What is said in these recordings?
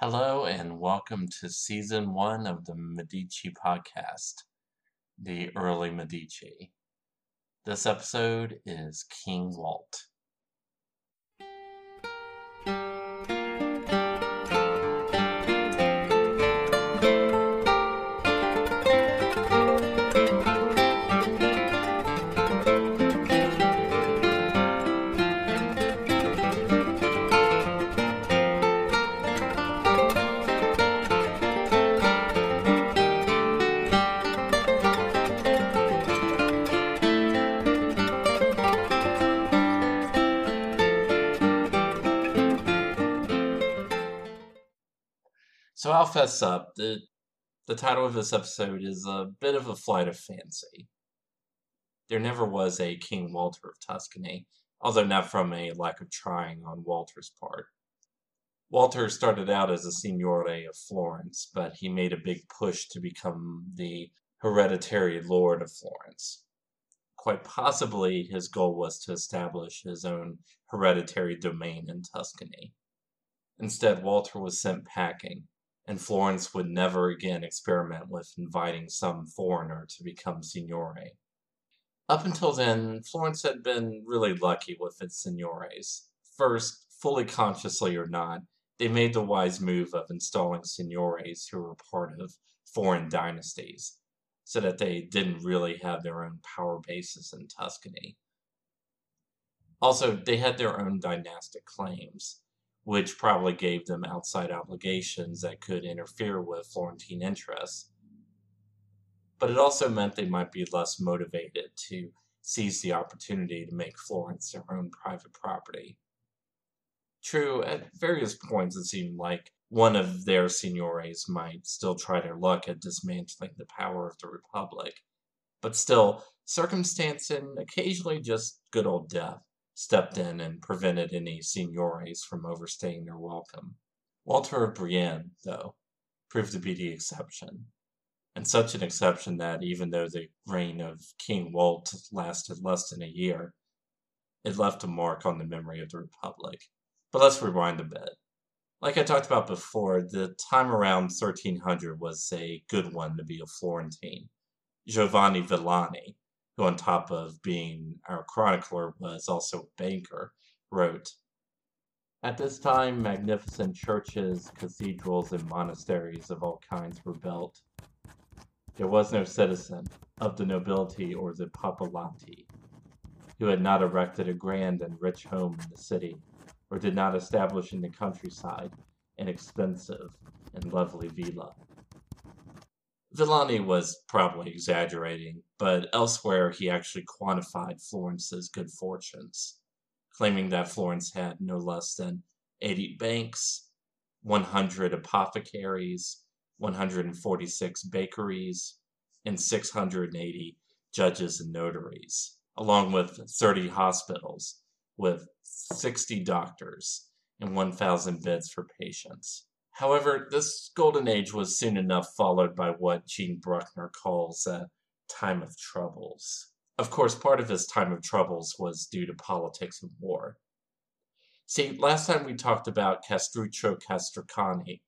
Hello and welcome to season one of the Medici podcast, the early Medici. This episode is King Walt. So I'll fess up. The, the title of this episode is a bit of a flight of fancy. There never was a King Walter of Tuscany, although not from a lack of trying on Walter's part. Walter started out as a signore of Florence, but he made a big push to become the hereditary lord of Florence. Quite possibly, his goal was to establish his own hereditary domain in Tuscany. Instead, Walter was sent packing, and Florence would never again experiment with inviting some foreigner to become signore. Up until then, Florence had been really lucky with its signores. First, fully consciously or not, they made the wise move of installing signores who were part of foreign dynasties, so that they didn't really have their own power bases in Tuscany. Also, they had their own dynastic claims which probably gave them outside obligations that could interfere with Florentine interests. But it also meant they might be less motivated to seize the opportunity to make Florence their own private property. True, at various points it seemed like one of their signores might still try their luck at dismantling the power of the Republic, but still, circumstance and occasionally just good old death stepped in and prevented any signores from overstaying their welcome. Walter of Brienne, though, proved to be the exception, and such an exception that even though the reign of King Walt lasted less than a year, it left a mark on the memory of the Republic. But let's rewind a bit. Like I talked about before, the time around 1300 was a good one to be a Florentine. Giovanni Villani, who, on top of being our chronicler, was also a banker, wrote At this time, magnificent churches, cathedrals, and monasteries of all kinds were built. There was no citizen of the nobility or the popolani who had not erected a grand and rich home in the city, or did not establish in the countryside an expensive and lovely villa. Villani was probably exaggerating, but elsewhere he actually quantified Florence's good fortunes, claiming that Florence had no less than 80 banks, 100 apothecaries, 146 bakeries, and 680 judges and notaries, along with 30 hospitals with 60 doctors and 1,000 beds for patients. However, this golden age was soon enough followed by what Gene Brucker calls a time of troubles. Of course, part of his time of troubles was due to politics and war. See, last time we talked about Castruccio Castracani,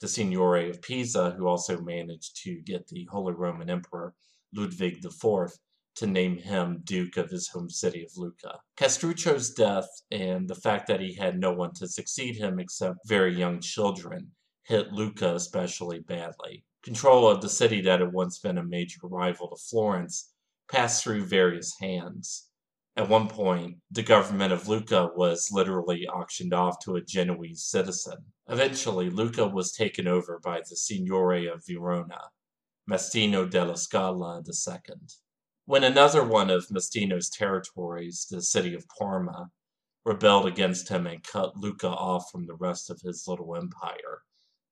the Signore of Pisa, who also managed to get the Holy Roman Emperor Ludwig IV to name him Duke of his home city of Lucca. Castruccio's death and the fact that he had no one to succeed him except very young children hit Lucca especially badly. Control of the city that had once been a major rival to Florence passed through various hands. At one point, the government of Lucca was literally auctioned off to a Genoese citizen. Eventually, Lucca was taken over by the Signore of Verona, Mastino della Scala II. When another one of Mastino's territories, the city of Parma, rebelled against him and cut Lucca off from the rest of his little empire,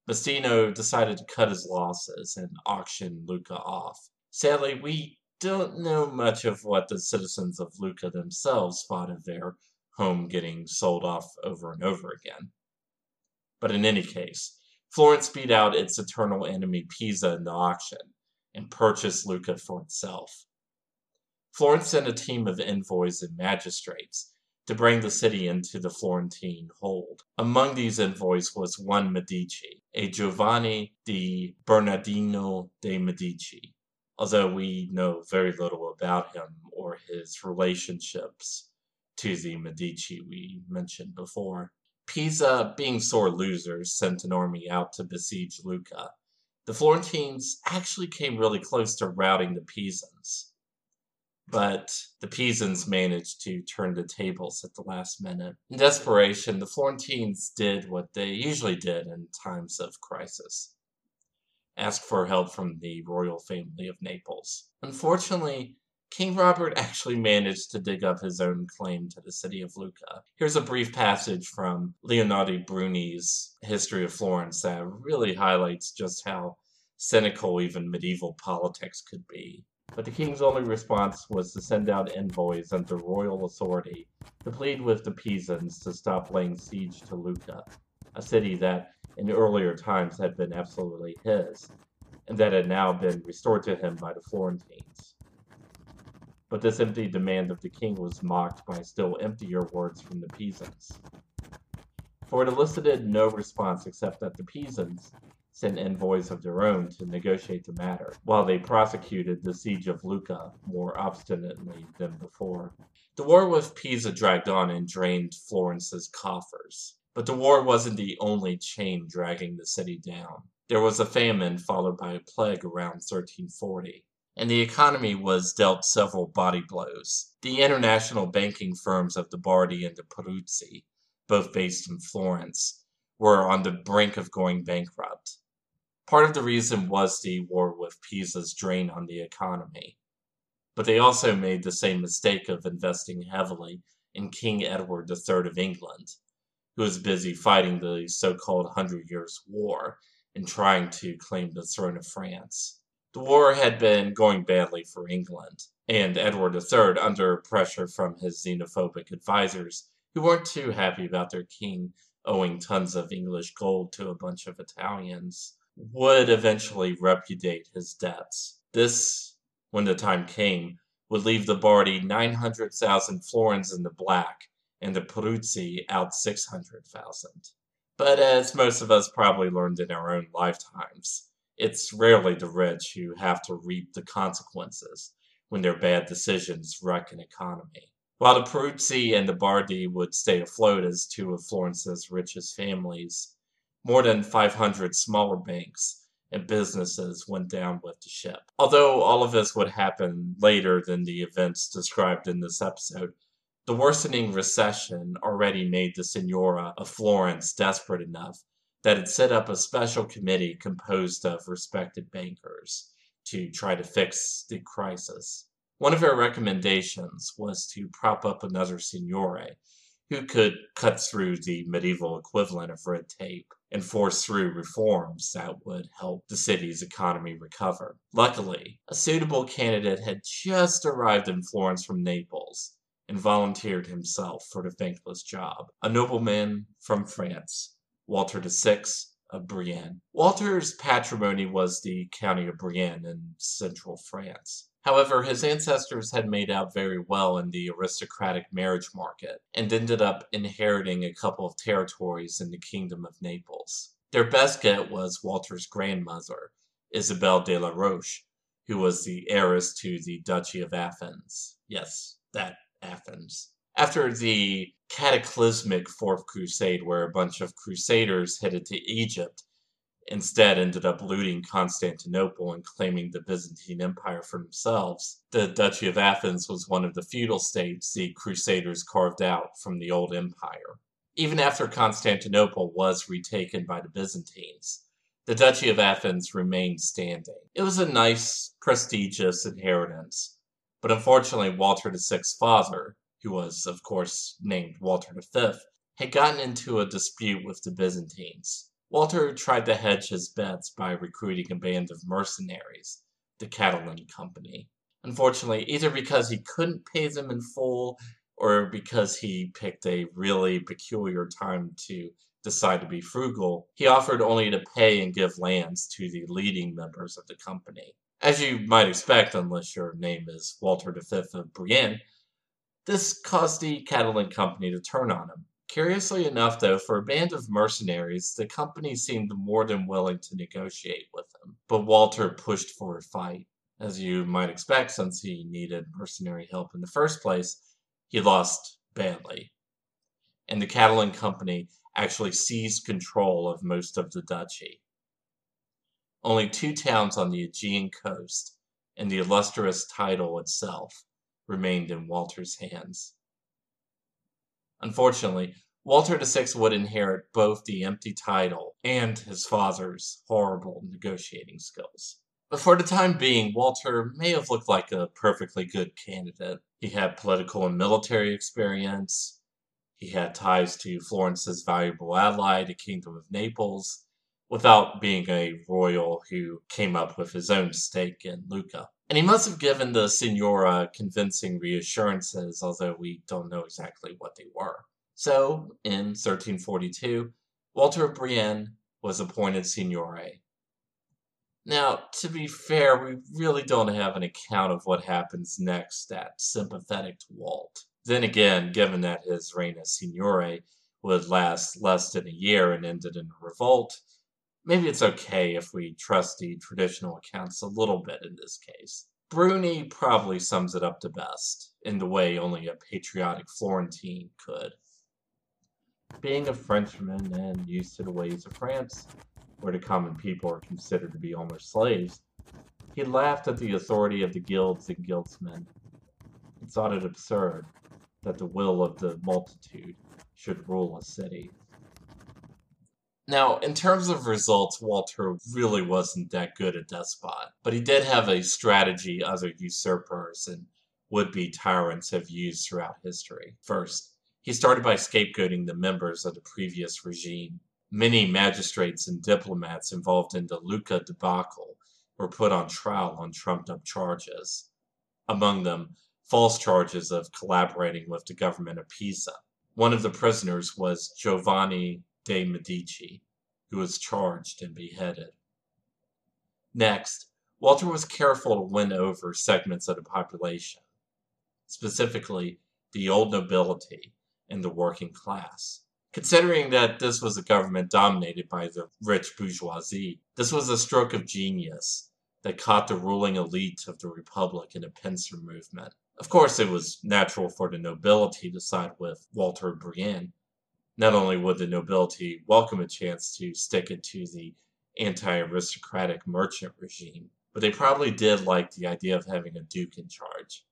Mastino decided to cut his losses and auction Lucca off. Sadly, we don't know much of what the citizens of Lucca themselves thought of their home getting sold off over and over again. But in any case, Florence beat out its eternal enemy Pisa in the auction and purchased Lucca for itself. Florence sent a team of envoys and magistrates to bring the city into the Florentine hold. Among these envoys was one Medici, a Giovanni di Bernardino de' Medici, although we know very little about him or his relationships to the Medici we mentioned before. Pisa, being sore losers, sent an army out to besiege Lucca. The Florentines actually came really close to routing the Pisans, but the Pisans managed to turn the tables at the last minute. In desperation, the Florentines did what they usually did in times of crisis ask for help from the royal family of Naples. Unfortunately, King Robert actually managed to dig up his own claim to the city of Lucca. Here's a brief passage from Leonardo Bruni's History of Florence that really highlights just how cynical even medieval politics could be. But the king's only response was to send out envoys under royal authority to plead with the Pisans to stop laying siege to Lucca, a city that in earlier times had been absolutely his, and that had now been restored to him by the Florentines. But this empty demand of the king was mocked by still emptier words from the Pisans. For it elicited no response except that the Pisans sent envoys of their own to negotiate the matter, while they prosecuted the siege of Lucca more obstinately than before. The war with Pisa dragged on and drained Florence's coffers. But the war wasn't the only chain dragging the city down. There was a famine followed by a plague around 1340 and the economy was dealt several body blows. The international banking firms of the Bardi and the Peruzzi, both based in Florence, were on the brink of going bankrupt. Part of the reason was the war with Pisa's drain on the economy, but they also made the same mistake of investing heavily in King Edward III of England, who was busy fighting the so called Hundred Years' War and trying to claim the throne of France. The war had been going badly for England, and Edward III, under pressure from his xenophobic advisers, who weren't too happy about their king owing tons of English gold to a bunch of Italians, would eventually repudiate his debts. This, when the time came, would leave the Bardi 900,000 florins in the black and the Peruzzi out 600,000. But as most of us probably learned in our own lifetimes, it's rarely the rich who have to reap the consequences when their bad decisions wreck an economy. While the Peruzzi and the Bardi would stay afloat as two of Florence's richest families, more than 500 smaller banks and businesses went down with the ship. Although all of this would happen later than the events described in this episode, the worsening recession already made the Signoria of Florence desperate enough that it set up a special committee composed of respected bankers to try to fix the crisis. One of her recommendations was to prop up another signore who could cut through the medieval equivalent of red tape and force through reforms that would help the city's economy recover. Luckily, a suitable candidate had just arrived in Florence from Naples and volunteered himself for the thankless job. A nobleman from France Walter VI of Brienne. Walter's patrimony was the county of Brienne in central France. However, his ancestors had made out very well in the aristocratic marriage market and ended up inheriting a couple of territories in the Kingdom of Naples. Their best get was Walter's grandmother, Isabel de la Roche, who was the heiress to the Duchy of Athens. Yes, that Athens. After the cataclysmic Fourth Crusade, where a bunch of crusaders headed to Egypt, instead ended up looting Constantinople and claiming the Byzantine Empire for themselves. The Duchy of Athens was one of the feudal states the Crusaders carved out from the old empire. Even after Constantinople was retaken by the Byzantines, the Duchy of Athens remained standing. It was a nice, prestigious inheritance, but unfortunately, Walter VI's father, who was, of course, named Walter V, had gotten into a dispute with the Byzantines. Walter tried to hedge his bets by recruiting a band of mercenaries, the Catalan Company. Unfortunately, either because he couldn't pay them in full or because he picked a really peculiar time to decide to be frugal, he offered only to pay and give lands to the leading members of the company. As you might expect, unless your name is Walter V of Brienne, This caused the Catalan company to turn on him. Curiously enough, though, for a band of mercenaries, the company seemed more than willing to negotiate with him. But Walter pushed for a fight. As you might expect, since he needed mercenary help in the first place, he lost badly. And the Catalan company actually seized control of most of the duchy. Only two towns on the Aegean coast and the illustrious title itself remained in Walter's hands. Unfortunately, Walter VI would inherit both the empty title and his father's horrible negotiating skills. But for the time being, Walter may have looked like a perfectly good candidate. He had political and military experience. He had ties to Florence's valuable ally, the Kingdom of Naples, without being a royal who came up with his own stake in Lucca. And he must have given the Signoria convincing reassurances, although we don't know exactly what they were. So, in 1342, Walter Brienne was appointed Signore. Now, to be fair, we really don't have an account of what happens next that sympathetic to Walt. Then again, given that his reign as Signore would last less than a year and ended in a revolt, maybe it's okay if we trust the traditional accounts a little bit in this case. Bruni probably sums it up the best, in the way only a patriotic Florentine could. Being a Frenchman and used to the ways of France, where the common people are considered to be almost slaves, he laughed at the authority of the guilds and guildsmen, and thought it absurd that the will of the multitude should rule a city. Now, in terms of results, Walter really wasn't that good a despot, but he did have a strategy other usurpers and would-be tyrants have used throughout history. First, he started by scapegoating the members of the previous regime. Many magistrates and diplomats involved in the Lucca debacle were put on trial on trumped-up charges. Among them, false charges of collaborating with the government of Pisa. One of the prisoners was Giovanni de' Medici, who was charged and beheaded. Next, Walter was careful to win over segments of the population, specifically the old nobility and the working class. Considering that this was a government dominated by the rich bourgeoisie, this was a stroke of genius that caught the ruling elite of the Republic in a pincer movement. Of course, it was natural for the nobility to side with Walter Brienne, not only would the nobility welcome a chance to stick it to the anti-aristocratic merchant regime, but they probably did like the idea of having a duke in charge,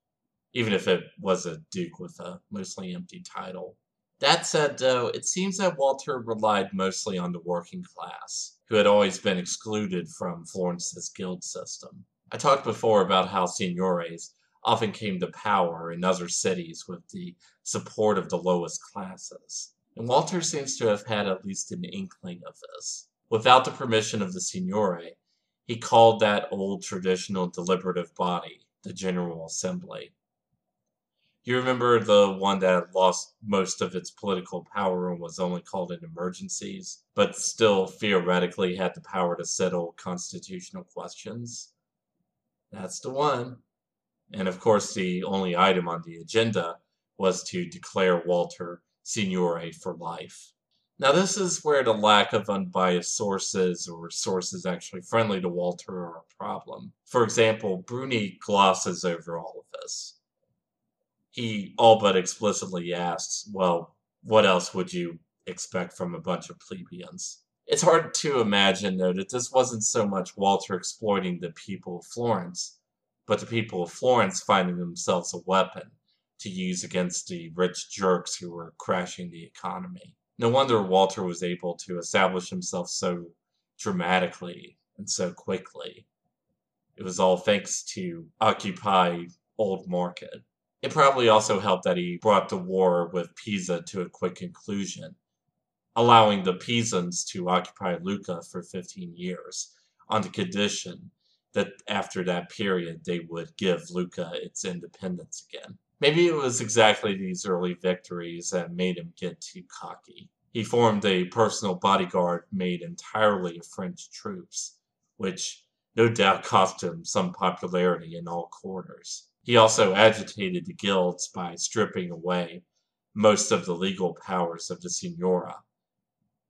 even if it was a duke with a mostly empty title. That said, though, it seems that Walter relied mostly on the working class, who had always been excluded from Florence's guild system. I talked before about how signores often came to power in other cities with the support of the lowest classes and Walter seems to have had at least an inkling of this. Without the permission of the Signore, he called that old traditional deliberative body the General Assembly. You remember the one that lost most of its political power and was only called in emergencies, but still theoretically had the power to settle constitutional questions? That's the one. And of course, the only item on the agenda was to declare Walter Signore for life. Now, this is where the lack of unbiased sources or sources actually friendly to Walter are a problem. For example, Bruni glosses over all of this. He all but explicitly asks, well, what else would you expect from a bunch of plebeians? It's hard to imagine, though, that this wasn't so much Walter exploiting the people of Florence, but the people of Florence finding themselves a weapon to use against the rich jerks who were crashing the economy. No wonder Walter was able to establish himself so dramatically and so quickly. It was all thanks to Occupy Old Market. It probably also helped that he brought the war with Pisa to a quick conclusion, allowing the Pisans to occupy Lucca for 15 years on the condition that after that period they would give Lucca its independence again. Maybe it was exactly these early victories that made him get too cocky. He formed a personal bodyguard made entirely of French troops, which no doubt cost him some popularity in all quarters. He also agitated the guilds by stripping away most of the legal powers of the Signoria,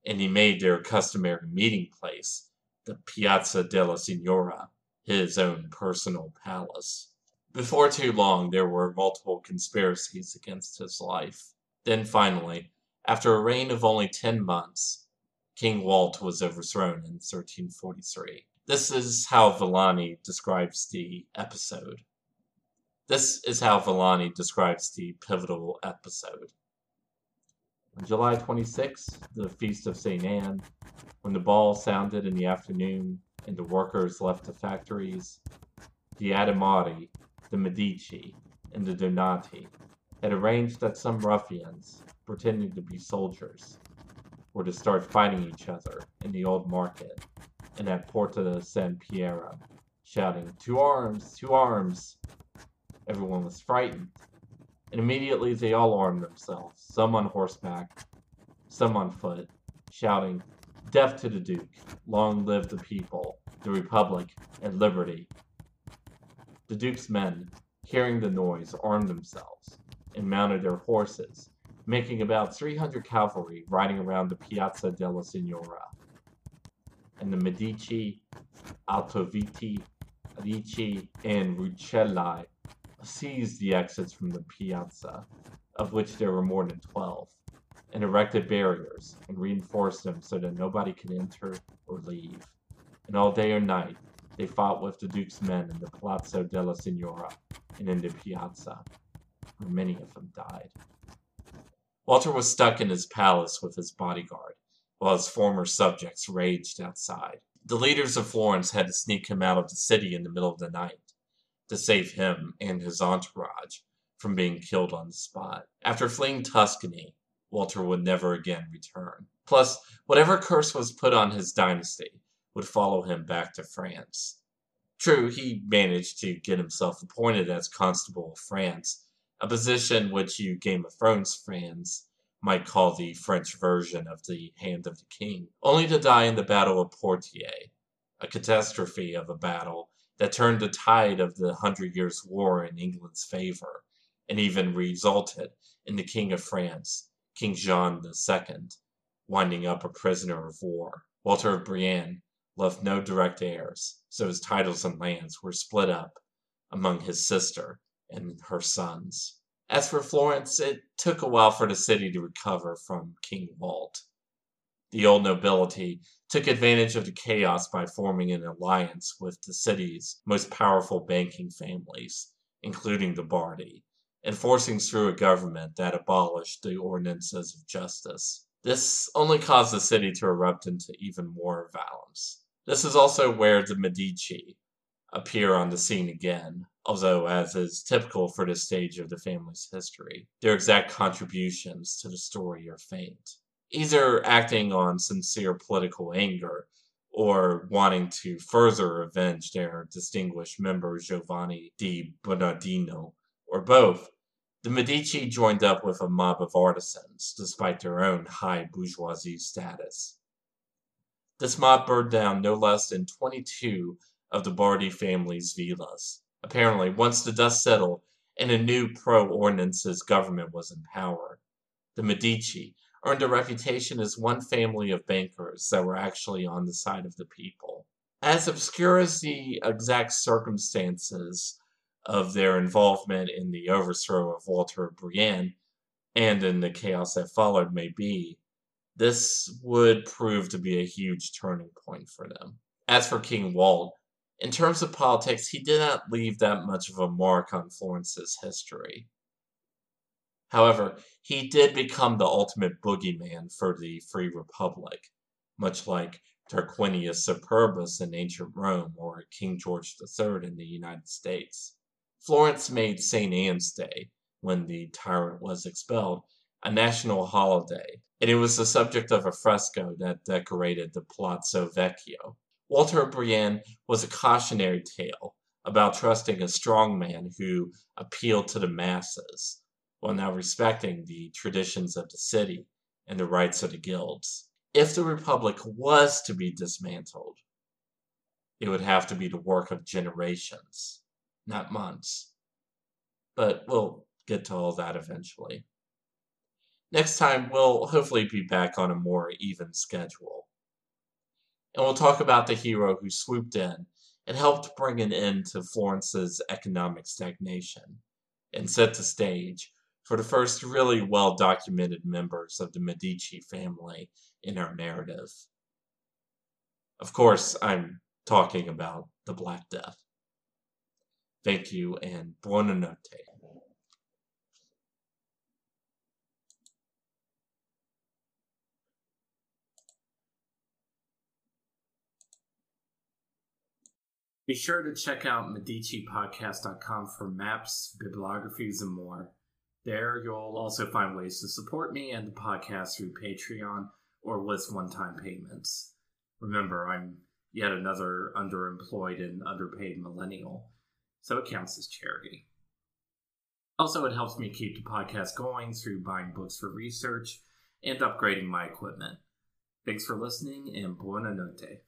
and he made their customary meeting place, the Piazza della Signoria, his own personal palace. Before too long, there were multiple conspiracies against his life. Then finally, after a reign of only ten months, King Walt was overthrown in 1343. This is how Villani describes the episode. This is how Villani describes the pivotal episode. On July 26, the feast of St. Anne, when the ball sounded in the afternoon and the workers left the factories, the Adimari, the Medici, and the Donati had arranged that some ruffians, pretending to be soldiers, were to start fighting each other in the old market and at Porta San Piero, shouting, To arms! To arms! Everyone was frightened, and immediately they all armed themselves, some on horseback, some on foot, shouting, Death to the Duke! Long live the people, the Republic, and liberty! The Duke's men, hearing the noise, armed themselves and mounted their horses, making about 300 cavalry riding around the Piazza della Signoria. And the Medici, Altoviti, Ricci, and Rucellai seized the exits from the piazza, of which there were more than twelve, and erected barriers and reinforced them so that nobody could enter or leave. And all day or night they fought with the Duke's men in the Palazzo della Signoria and in the piazza, where many of them died. Walter was stuck in his palace with his bodyguard, while his former subjects raged outside. The leaders of Florence had to sneak him out of the city in the middle of the night to save him and his entourage from being killed on the spot. After fleeing Tuscany, Walter would never again return. Plus, whatever curse was put on his dynasty would follow him back to France. True, he managed to get himself appointed as Constable of France, a position which you Game of Thrones fans might call the French version of the Hand of the King, only to die in the Battle of Poitiers, a catastrophe of a battle that turned the tide of the Hundred Years' War in England's favor, and even resulted in the King of France, King John II, winding up a prisoner of war. Walter of Brienne left no direct heirs, so his titles and lands were split up among his sister and her sons. As for Florence, it took a while for the city to recover from King Walt. The old nobility took advantage of the chaos by forming an alliance with the city's most powerful banking families, including the Bardi, and forcing through a government that abolished the ordinances of justice. This only caused the city to erupt into even more violence. This is also where the Medici appear on the scene again, although, as is typical for this stage of the family's history, their exact contributions to the story are faint either acting on sincere political anger or wanting to further avenge their distinguished member Giovanni di Bernardino, or both. The Medici joined up with a mob of artisans, despite their own high bourgeoisie status. This mob burned down no less than 22 of the Bardi family's villas. Apparently, once the dust settled and a new pro ordinances government was in power, the Medici, earned a reputation as one family of bankers that were actually on the side of the people. As obscure as the exact circumstances of their involvement in the overthrow of Walter Brienne and in the chaos that followed may be, this would prove to be a huge turning point for them. As for King Walt, in terms of politics, he did not leave that much of a mark on Florence's history. However, he did become the ultimate boogeyman for the Free Republic, much like Tarquinius Superbus in ancient Rome or King George III in the United States. Florence made St. Anne's Day, when the tyrant was expelled, a national holiday, and it was the subject of a fresco that decorated the Palazzo Vecchio. Walter Brienne was a cautionary tale about trusting a strong man who appealed to the masses while now respecting the traditions of the city and the rights of the guilds. If the Republic was to be dismantled, it would have to be the work of generations, not months. but we'll get to all that eventually. Next time, we'll hopefully be back on a more even schedule. And we'll talk about the hero who swooped in and helped bring an end to Florence's economic stagnation and set the stage for the first really well documented members of the Medici family in our narrative. Of course, I'm talking about the Black Death. Thank you and buonanotte. Be sure to check out MediciPodcast.com for maps, bibliographies, and more. There, you'll also find ways to support me and the podcast through Patreon or with one time payments. Remember, I'm yet another underemployed and underpaid millennial, so it counts as charity. Also, it helps me keep the podcast going through buying books for research and upgrading my equipment. Thanks for listening, and buona notte.